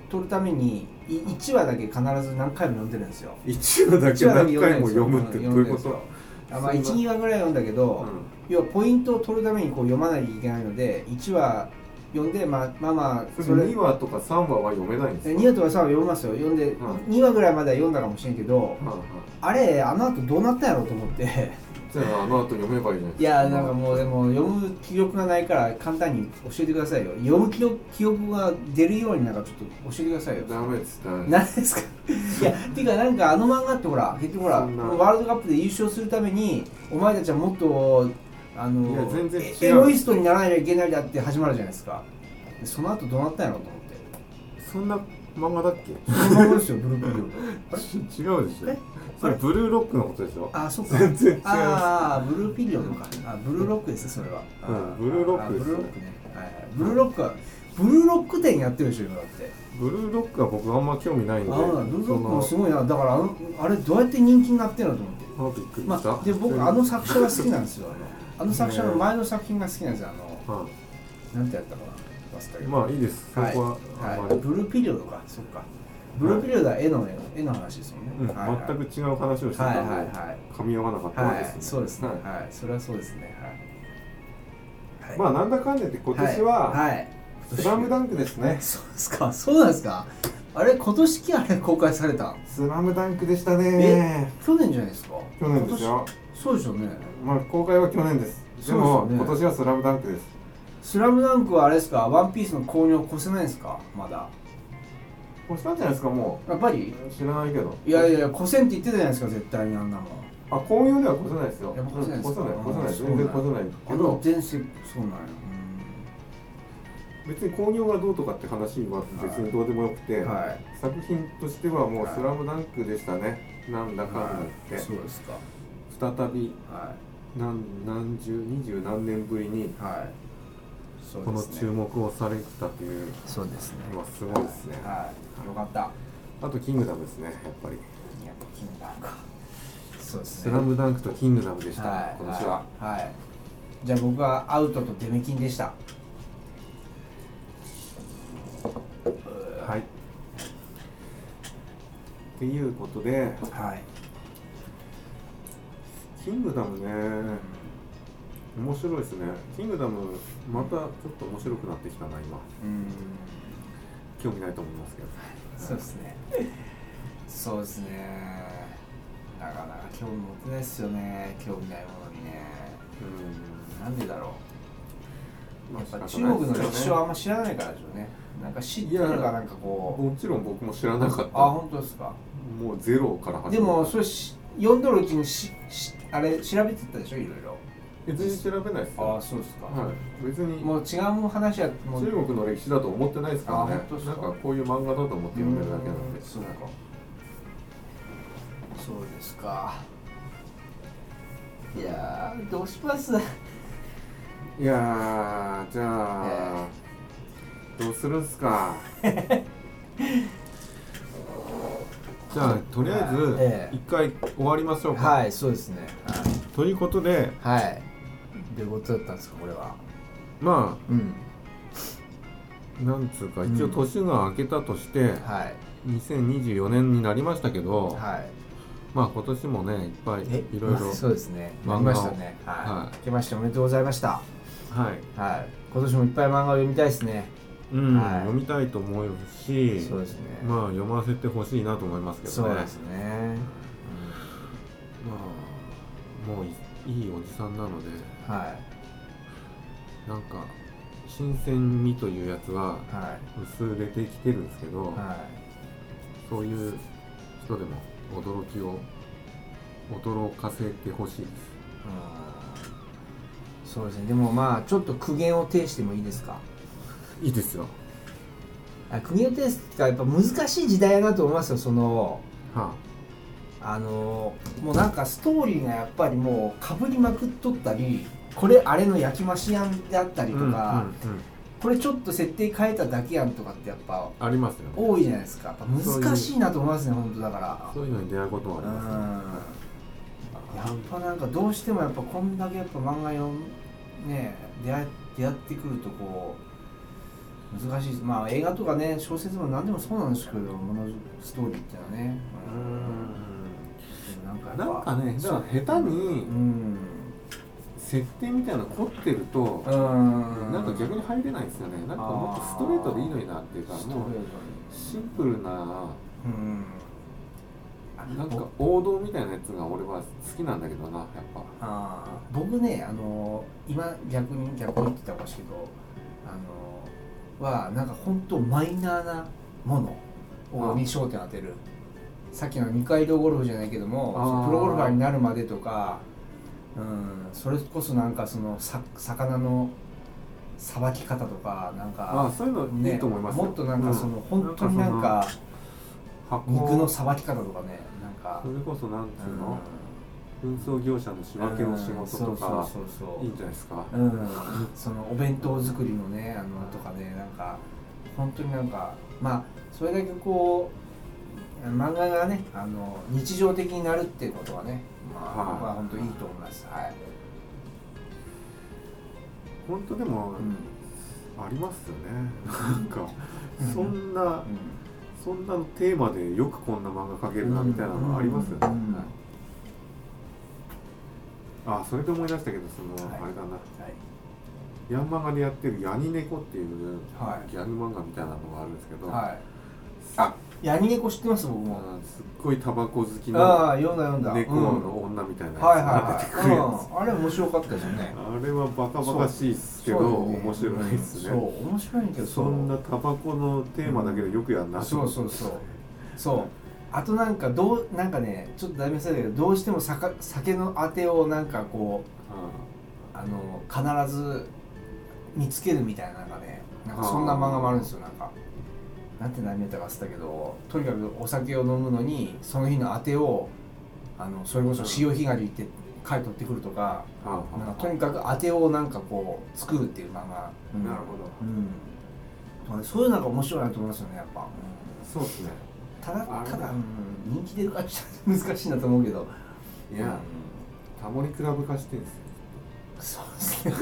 取るためにい1話だけ必ず何回も読んでるんですよ。い、一話だけ1話だけ何回も読むってどういうこと？あまあ、そんな12話ぐらい読んだけど、うん。要はポイントを取るためにこう読まなきゃいけないので1話読んでまあまあまあそれ2話とか3話は読めないんですか？2話とか3話読みますよ。読んで、うん。2話ぐらいまでは読んだかもしれんけどはいはいあれあの後どうなったんやろうと思ってじゃああの後読めばいいじゃないですか。いやなんかもうでも読む記憶がないから簡単に教えてくださいよ。読む記憶記憶が出るようになんかちょっと教えてくださいよ。ダメですダメです。何ですか？いやていうかなんかあの漫画ってほら結局ほらワールドカップで優勝するためにお前たちはもっとあのいや全然違う。エエゴイストにならなきゃいけないだって始まるじゃないですか。でその後どうなったんやろうと思って。そんな漫画だっけ？そのままですよブルーピリオドあれ違うでしょ。え？それブルーロックのことでしょ？あそっか。全然違ああブルーピリオドか。あブルーロックですそれは、うんあブルーロックです。あブルーロックね、ブルーロックはブルーロック店やってるでしょ今だって。ブルーロックは僕あんま興味ないんで。ああブルーロックもすそごいな。だからあれどうやって人気になってるのと思って。のあびっくりました、あ、で僕あの作者が好きなんですよ。あの作者の前の作品が好きなんですよ。あのはなんてやったかな。まあいいです。そこはブルーピリオドか。そっかブルーピリオドは絵の絵の話ですもんね、うん。はいはい。全く違う話をしてはいたんで、はいはい噛み合わなかったわはいけですね、そうですね。ははい。い、それはそうですね。はい、はい。まあなんだかんだ言って今年は、はい。はいスラムダンクですね。そうですか。そうなんですか。あれ今年期あれ公開された？んスラムダンクでしたね。去年じゃないですか？去年ですよ。そうでしょうね。まあ公開は去年です。でもね。今年はスラムダンクです。スラムダンクはあれですか？ワンピースの購入を越せないんですか？まだ越したんじゃないですかもやっぱり？う知らないけど。いやいや越せんって言ってたじゃないですか絶対にあんなもんあ興行では越せないですよ。やっぱ越せない。越せない越せない。あ全然越せない。あのけど伝説そうなんや。別に興行がどうとかって話は別にどうでもよくて、うんはい。作品としてはもう「はいスラムダンクでしたね。なんだかんだ言って、そうですか。再びは何何十二十何年ぶりにいはい。そうこの注目をされてたという。そうですね。のはすごいですね、はいよかった。あと「キングダム」ですねやっぱり。やっぱキングダムか。そうで「すね。スラムダンク」と「キングダム」でした、はい。今年は、はい、はいじゃあ僕はアウトとデメキンでした。はい。っていうことではい「キングダムね」面白いですね「キングダム」またちょっと面白くなってきたな今。うん興味ないと思いますけど。そうですね。そうですね。なかなか興味持てないですよね。興味ないものにね。うん。なんでだろう。まあやっぱ中国の歴史をあんま知らないからでしょうね。なんか知ってるがなんかこう。もちろん僕も知らなかった。あ本当ですか？もうゼロから始でめた。もそれし読んどるうちにししあれ調べてったでしょ？いろいろ別に調べないですよ。あそうですか、はい。別に。もう違う話は中国の歴史だと思ってないですからあねなんかこういう漫画だと思って読んでるだけなんで。そうか。そうですか。いやーどうします？いやーじゃあ、どうするんすか？じゃあとりあえずええ。一回終わりましょうか、はいそうですね。ということではい、はい、どういうことだったんですかこれは。まうん。あなんつうか一応年が明けたとして、はい。2024年になりましたけど、はい。まあ今年もねいっぱいえいろいろそうですね。漫画をなりましたね。はい、はい。明けましておめでとうございました。はい、はい。今年もいっぱい漫画を読みたいですね。うんはい。読みたいと思うしそうですね。まあ読ませてほしいなと思いますけどね。そうですね、まあもういいいおじさんなのでうん、はい。なんか新鮮味というやつはは薄れてきてるんですけど、い。はそういう人でも驚きを驚かせてほしいです。そうですね。でもまあちょっと苦言を呈してもいいですか？いいですよ。あ苦言を呈すってかやっぱ難しい時代だなと思いますよそのはあ。のもうなんかストーリーがやっぱりもうかぶりまくっとったりこれあれの焼き増しやんであったりとか、これちょっと設定変えただけやんとかってやっぱありますよね。多いじゃないですか。難しいなと思いますね本当だから。そういうのに出会うこともありますね。うん。やっぱなんかどうしてもやっぱこんだけやっぱ漫画読んね出会出会ってくるとこう難しいまあ映画とかね小説も何でもそうなんですけどものストーリーっていうのはね。うん。なんかねだから下手にうん設定みたいなの凝ってるとうん。なんか逆に入れないですよね。なんかもっとストレートでいいのになっていうかもうシンプルなうん。なんか王道みたいなやつが俺は好きなんだけどなやっぱ。僕ねあの今逆に逆に言ってたかしいけどあのはなんか本当マイナーなものに焦点を当てる。さっきの二階堂ゴルフじゃないけどもプロゴルファーになるまでとか、うん、それこそなんかそのさ魚のさばき方とかなんかあそういうのいいと思いますよ。もっとなんかその、うん本当になんか箱。肉のさばき方とかねなんか。それこそなんつうの、うん。運送業者の仕分けの仕事とかうん。そうそうそうそう。いいんじゃないですか、うん、そのお弁当作りのねあのとかねなんか本当になんかまあそれだけこう漫画がねあの日常的になるっていうことはね僕は本当いいと思います。はい、本当でも、うんありますよね。なんかそんな、うんそんなのテーマでよくこんな漫画描けるなみたいなのありますよね、うんあそれで思い出したけどその、はい。あれだな。はい。ヤンマガでやってる「ヤニネコ」っていうはい。ギャグ漫画みたいなのがあるんですけど、はい。あヤニネコ知ってます？僕も。あすっごいタバコ好きあのあ読んだ読んだ。猫うんの女みたいなはいはいはい、うん、あれ面白かったですよね。つあれはバカバカしいっすけど、面白いっすね、そう面白いけど。そんなタバコのテーマだけでよくやんなとそうそうそう。そう。あとなんかどうなんかねちょっとだいぶ忘れたけどどうしても酒酒のあてをなんかこうあの必ず見つけるみたいななんかねなんかそんな漫画もあるんですよなんかなんて何やったか忘れたけどとにかくお酒を飲むのにその日のあてをあのそれこそ潮干狩り行って貝取ってくるとかなんかとにかくあてをなんかこう作るっていう漫画、うん。なるほど。うん、そういうのが面白いなと思いますよねやっぱ、うん。そうっすね。ただただ、うん、人気出るかちょっと難しいなと思うけど。いや、タモリクラブ化してんですよそうですね。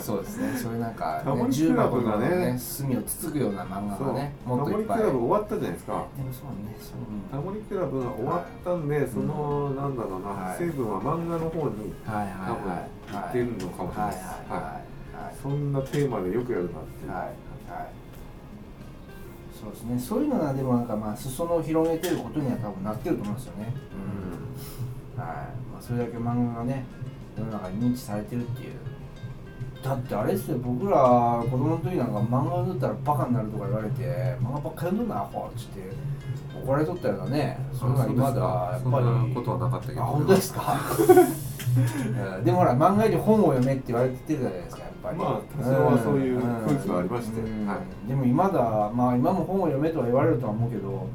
そうですね。そういうなんか、ね、タモリ重クラブが箱のねね隅をつつくような漫画がねもっといっぱい。タモリクラブ終わったじゃないですか。でもそうねそう、タモリクラブが終わったんで、その、なんだろうな、はい。成分は漫画の方に多分はい行ってるのかもしれない。です、はい。はい。はい。そんなテーマでよくやるなっていう、はいはいそうですねそうい。うのはでもなんかまあ裾野を広げてることには多分なってると思うんですよねはい。まあ、それだけ漫画がね世の中に認知されてるっていう。だってあれですよ僕ら子供の時なんか漫画読んだったらバカになるとか言われて漫画ばっかり読んどんなアホっつって怒られとったようなね。そういうのは今ではやっぱり。そんなことはなかったけど。あ本当ですか？う んでもほら漫画より本を読めって言われてるじゃないですかやっぱり。まあ多少はそういう空気はありまして。うん。はい。でも今だまあ今も本を読めとは言われるとは思うけど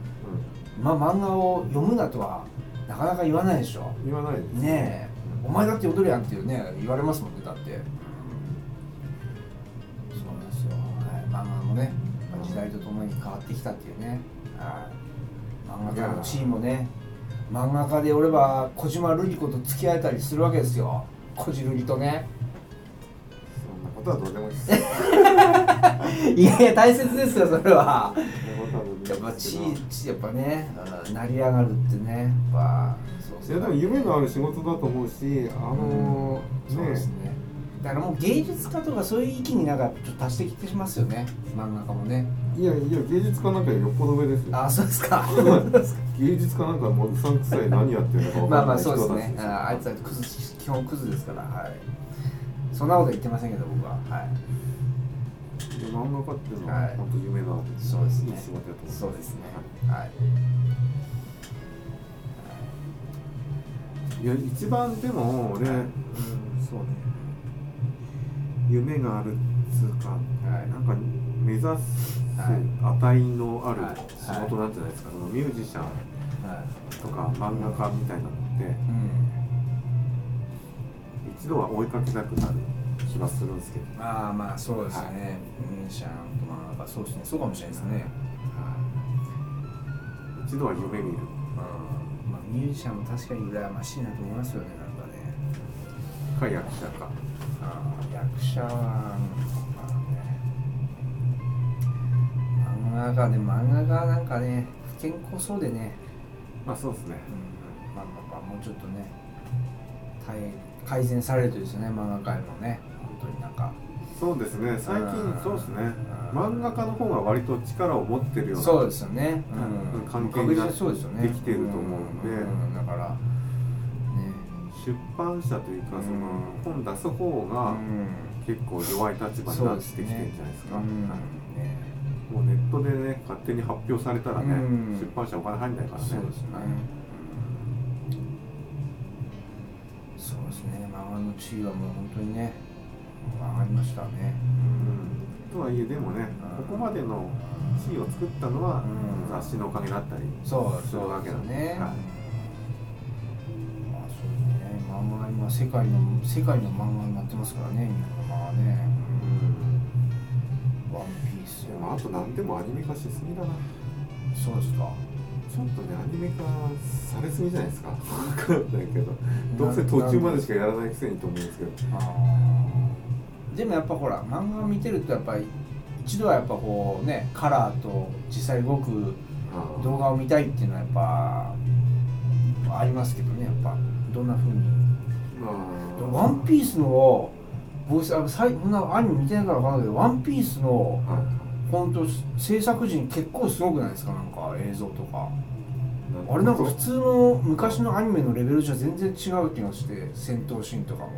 まあ漫画を読むなとはなかなか言わないでしょ。言わないですねえお前だって踊るやんっていうね言われますもんねだって、そうなんですよ、はい、漫画もね時代とともに変わってきたっていうね、はい、漫画家の地位もね漫画家でおれば小島瑠璃子と付き合えたりするわけですよ。小島瑠璃とね。そんなことはどうでもいいです。いやいや大切ですよそれは。やっぱ地位やっぱね、うん成り上がるってね。やっぱいやでも夢のある仕事だと思うしあのそうですね。だからもう芸術家とかそういう域になんかちょっと達してきてしますよね。漫画家もね。いやいや芸術家なんかよっぽど上ですよ。あそうですか。芸術家なんかもううさんくさい何やってるのか分まあまあかんない人そうですね。ああいつはクズ基本クズですから。はい。そんなこと言ってませんけど僕は。はい。い漫画家っていうのははい。本当夢のある、そうですね。いい仕事だと思います。そうですね。ははいい、いや一番でも俺、はいうん、そうね。夢があるっつうか、はい。なんか目指すはい値のあるはい。仕事なんじゃないですか、そのミュージシャンはい。とか漫画家みたいなのってうん。一度は追いかけたくなる気がするんですけど、まあまあそうですね、はい。ミュージシャンとまあそうですね。そうかもしれないですね、はい。一度は夢見る。うん。まあ、ミュージシャンも確かに羨ましいなと思いますよねなんかね。か役者かあー役者はまあね。漫画家で漫画家なんかね不健康そうでね、まあそうですね。うん、まあまあまあもうちょっとね大改善されるといいですよね漫画界もね。本当になんかそうですね。最近うんそうですね。うん。漫画家の方が割と力を持ってるようなそうですよね、うん。関係にな確実そうできてると思うんで。ん。だからね。出版社というかその本出す方がうん。結構弱い立場になってきてるんじゃないですか。うんはい。ねもうネットでね勝手に発表されたらねうん。出版社お金入んないからね。そうですね、はい。そうですね。漫画の地位はもう本当にね上がりましたね。うん。とはいえでもねここまでの地位を作ったのはうん。雑誌のおかげだったりそうするわけなんでね、はい。まあそうですね。漫画今世界の世界の漫画になってますからね日本の漫画ね。ワンピースでもあと何でもアニメ化しすぎだな。そうですか。ちょっとねアニメ化されすぎじゃないですか。分かんないけど。どうせ途中までしかやらないくせにと思うんですけど。あーでもやっぱほら漫画見てるとやっぱり一度はやっぱこうねカラーと実際動く動画を見たいっていうのはやっぱありますけどねやっぱ。どんな風に。まあ。ワンピースの僕ささいそんなアニメ見てないから分からないけどワンピースのはい。本当制作陣結構すごくないですか？なんか映像とか。なあれなんか普通の昔のアニメのレベルじゃ全然違う気がして戦闘シーンとかも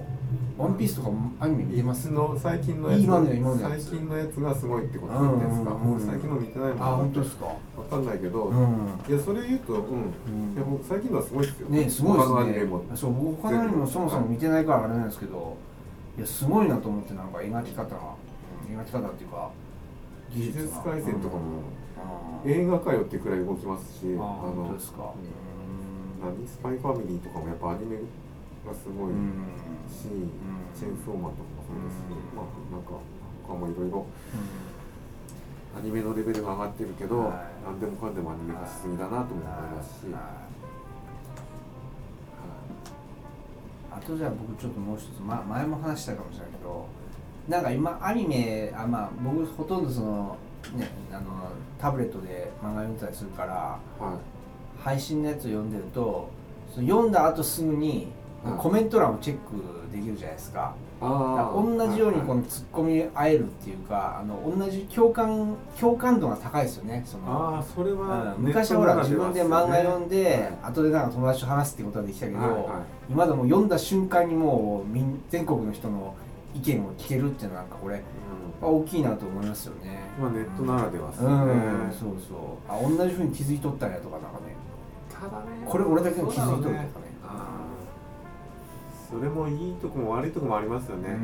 ワンピースとかもアニメ見てますの最近のやつ今の今のや最つ近のやつがすごいってことなんですか、もう最近の見てないもんあ本当ですかわかんないけど、うんいやそれ言うとうん、うんいや最近のはすごいですよねすごいです他のアニメねもそう僕他のアニメもそもそも見てないからあれなんですけどいやすごいなと思ってなんか描き方がうん描き方っていうか技技術改善とかもうん映画かよってくらい動きますしああ本の当ですか何スパイファミリーとかもやっぱアニメがすごいうん。し、ん。チェーンソーマンとかもそうですし、うん。まあなんか他もいろいろアニメのレベルが上がってるけど、はい。何でもかんでもアニメ化しすぎだなとも思いますし、あとじゃあ僕ちょっともう一つ、ま、前も話したかもしれないけどなんか今アニメあまあ僕ほとんどそのねあのタブレットで漫画読んでたりするからはい。配信のやつを読んでるとその読んだ後すぐにはいコメント欄をチェックできるじゃないですか。同じようにこののツッコミ合えるっていうかあの同じ共感共感度が高いですよねその。ああそれは、うん。昔はほら自分で漫画読んで、はい後でなんか友達と話すってことはできたけど、はいはい。今でも読んだ瞬間にもうみん全国の人の意見を聞けるっていうのはなんかこれ大きいなと思いますよね。まあネットならではですうん、よねそうそう。あ同じふうに気づいとったんやとかなんかね。ただね。これ俺だけが気づいとるとかねそれもいいとこも悪いとこもありますよね、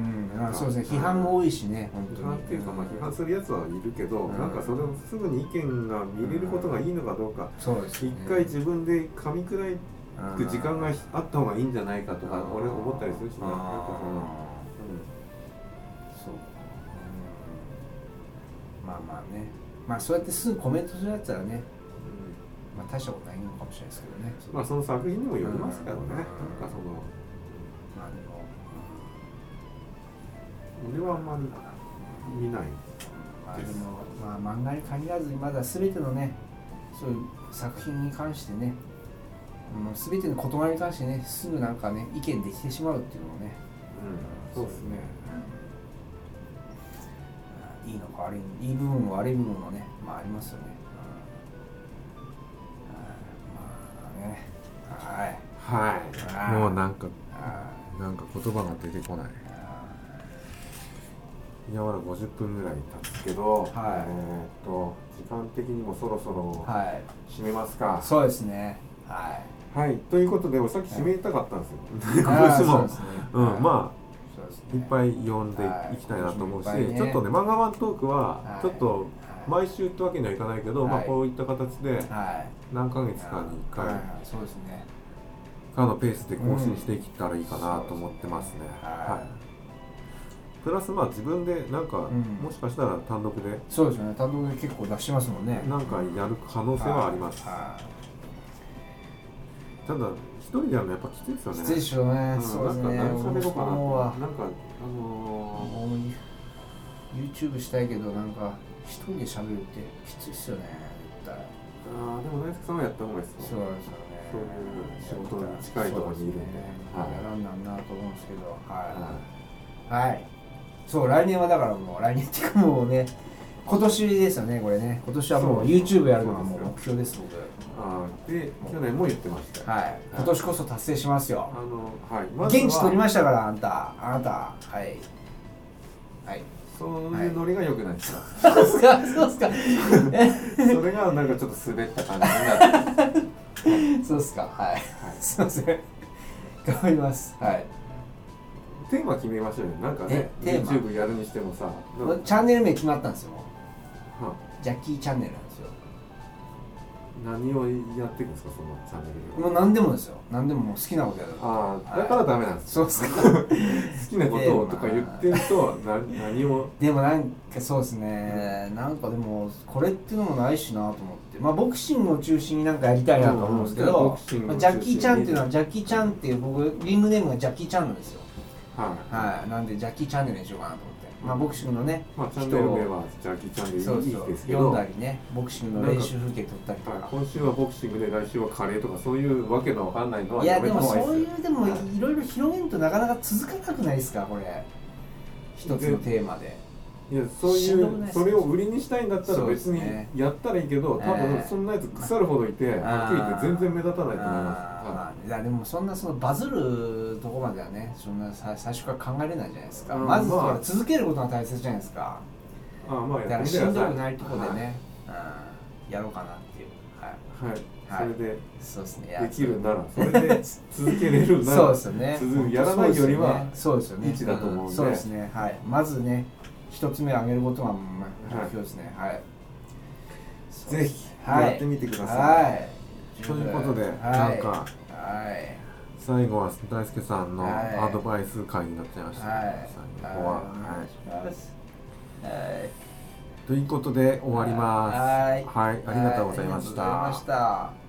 そうですね。批判が多いしね批判っていうか、まあ、批判するやつはいるけど、うん。なんかそれをすぐに意見が見れることがいいのかどうか、そうですね。一回自分で噛み砕く時間がうんあった方がいいんじゃないかとか、俺思ったりするしね、なんかその、そう、うん、まあまあね。まあそうやってすぐコメントするやつはねまあ大したことないのかもしれないですけどね。うんまあその作品にもよりますけどね、うん。なんかその、俺はあんまり見ない。まあでもまあ漫画に限らずまだ全てのねそういう作品に関してねもう全ての言葉に関してねすぐなんかね意見できてしまうっていうのもねうん、そうですね。いいのか悪いいい部分も悪い部分もねまあありますよね、うんまあねはいはい。もうなんか、あなんか言葉が出てこない。あ今まだ50分ぐらい経つけど、はい。えーっと時間的にもそろそろはい。締めますか。そうですね。ははい、ということで俺さっき締めたかったんですよ、い。今年もうん、はいまあいっぱい読んでい。きたいなと思うし、ちょっとね漫画ワントークははい。ちょっと毎週ってわけにはいかないけど、まあはい。こういった形ではい。何ヶ月かに1回はい。はい。そうですね。かのペースで更新していけたらいいかなと思ってますね、はいプラスまあ自分でなんか、ん。もしかしたら単独でそうですよね。単独で結構出してますもんね。なんかやる可能性はあります、はい。ただ一人でやるのやっぱきついですよね。きついでしょうね、うん。そうですね。なんか何喋ろうかななんかあのもう YouTube したいけどなんか一人で喋るってきついっすよね絶対。ー、あーでも大輔さんはやった方がいいですよ。そうですよね。そういう仕事に近いところにいるんで。そうはい。やらんなんなと思うんですけど。はい、ははいそう来年はだからもう来年っていうかもうね今年ですよねこれね。今年はもう YouTube やるのがもう目標です僕あーで去年も言ってましたよ。はい。今年こそ達成しますよ。あのはい。まずは現地取りましたからあんた。あなた。はい。はい。そういうノリが良くないですか、そうっすか。そうっすかそれがなんかちょっと滑った感じになって。そうっすか。はい。すいません。頑張ります。はいテーマ決めましょうよ。なんかねえテーマ？YouTube やるにしてもさなんか。チャンネル名決まったんですよ。はジャッキーチャンネルなんですよ。何をやっていくんですかそのチャンネルもう何でもですよ。何でももう好きなことやる。ああだからダメなんです。そうっすか好きなことをとか言ってると な何を？でもなんかそうですね。なんかでもこれっていうのもないしなと思って。まあボクシングを中心になんかやりたいなと思うんですけうんボどクシングをまあジャッキーちゃんっていうのは中ジャッキーちゃんっていう僕リングネームがジャッキーちゃんなんですよはい。はい。なんでジャッキーチャンネルにしようかなと思って。まあボクシングのねまあチャンネル名はジャーキーチャンネルそうそう。いいですけ読どんだりねボクシングの練習風景撮ったりとはいか今週はボクシングで来週はカレーとかそういうわけのわかんないのはいやでもそういうでもいろいろ広げんとなかなか続かなくないですかこれ。一つのテーマで。いやそういうそれを売りにしたいんだったら別にやったらいいけど多分ええそんなやつ腐るほどいてはっきり言って全然目立たないと思いますまあいやでもそんなそのバズるとこまではねそんなさ最初から考えれないじゃないですか。うんまず続けることが大切じゃないですか。ああまあだからしんどくないとこでね、うん、やろうかなっていう。はい。はい、はい。それでそうですね。できるならそれで続けれるならそうですよね。続やらないよりはそうですよね一だと思うんで。そうですね。はい。まずね一つ目を上げることが目標ですね。はい、ぜひはいやってみてください。はいということではい。なんかはい。最後は大輔さんのはい。アドバイス会になっちゃいました、はい。最後は、おはい。願いしますはい。ということで終わります。はい。はい、ありがとうございました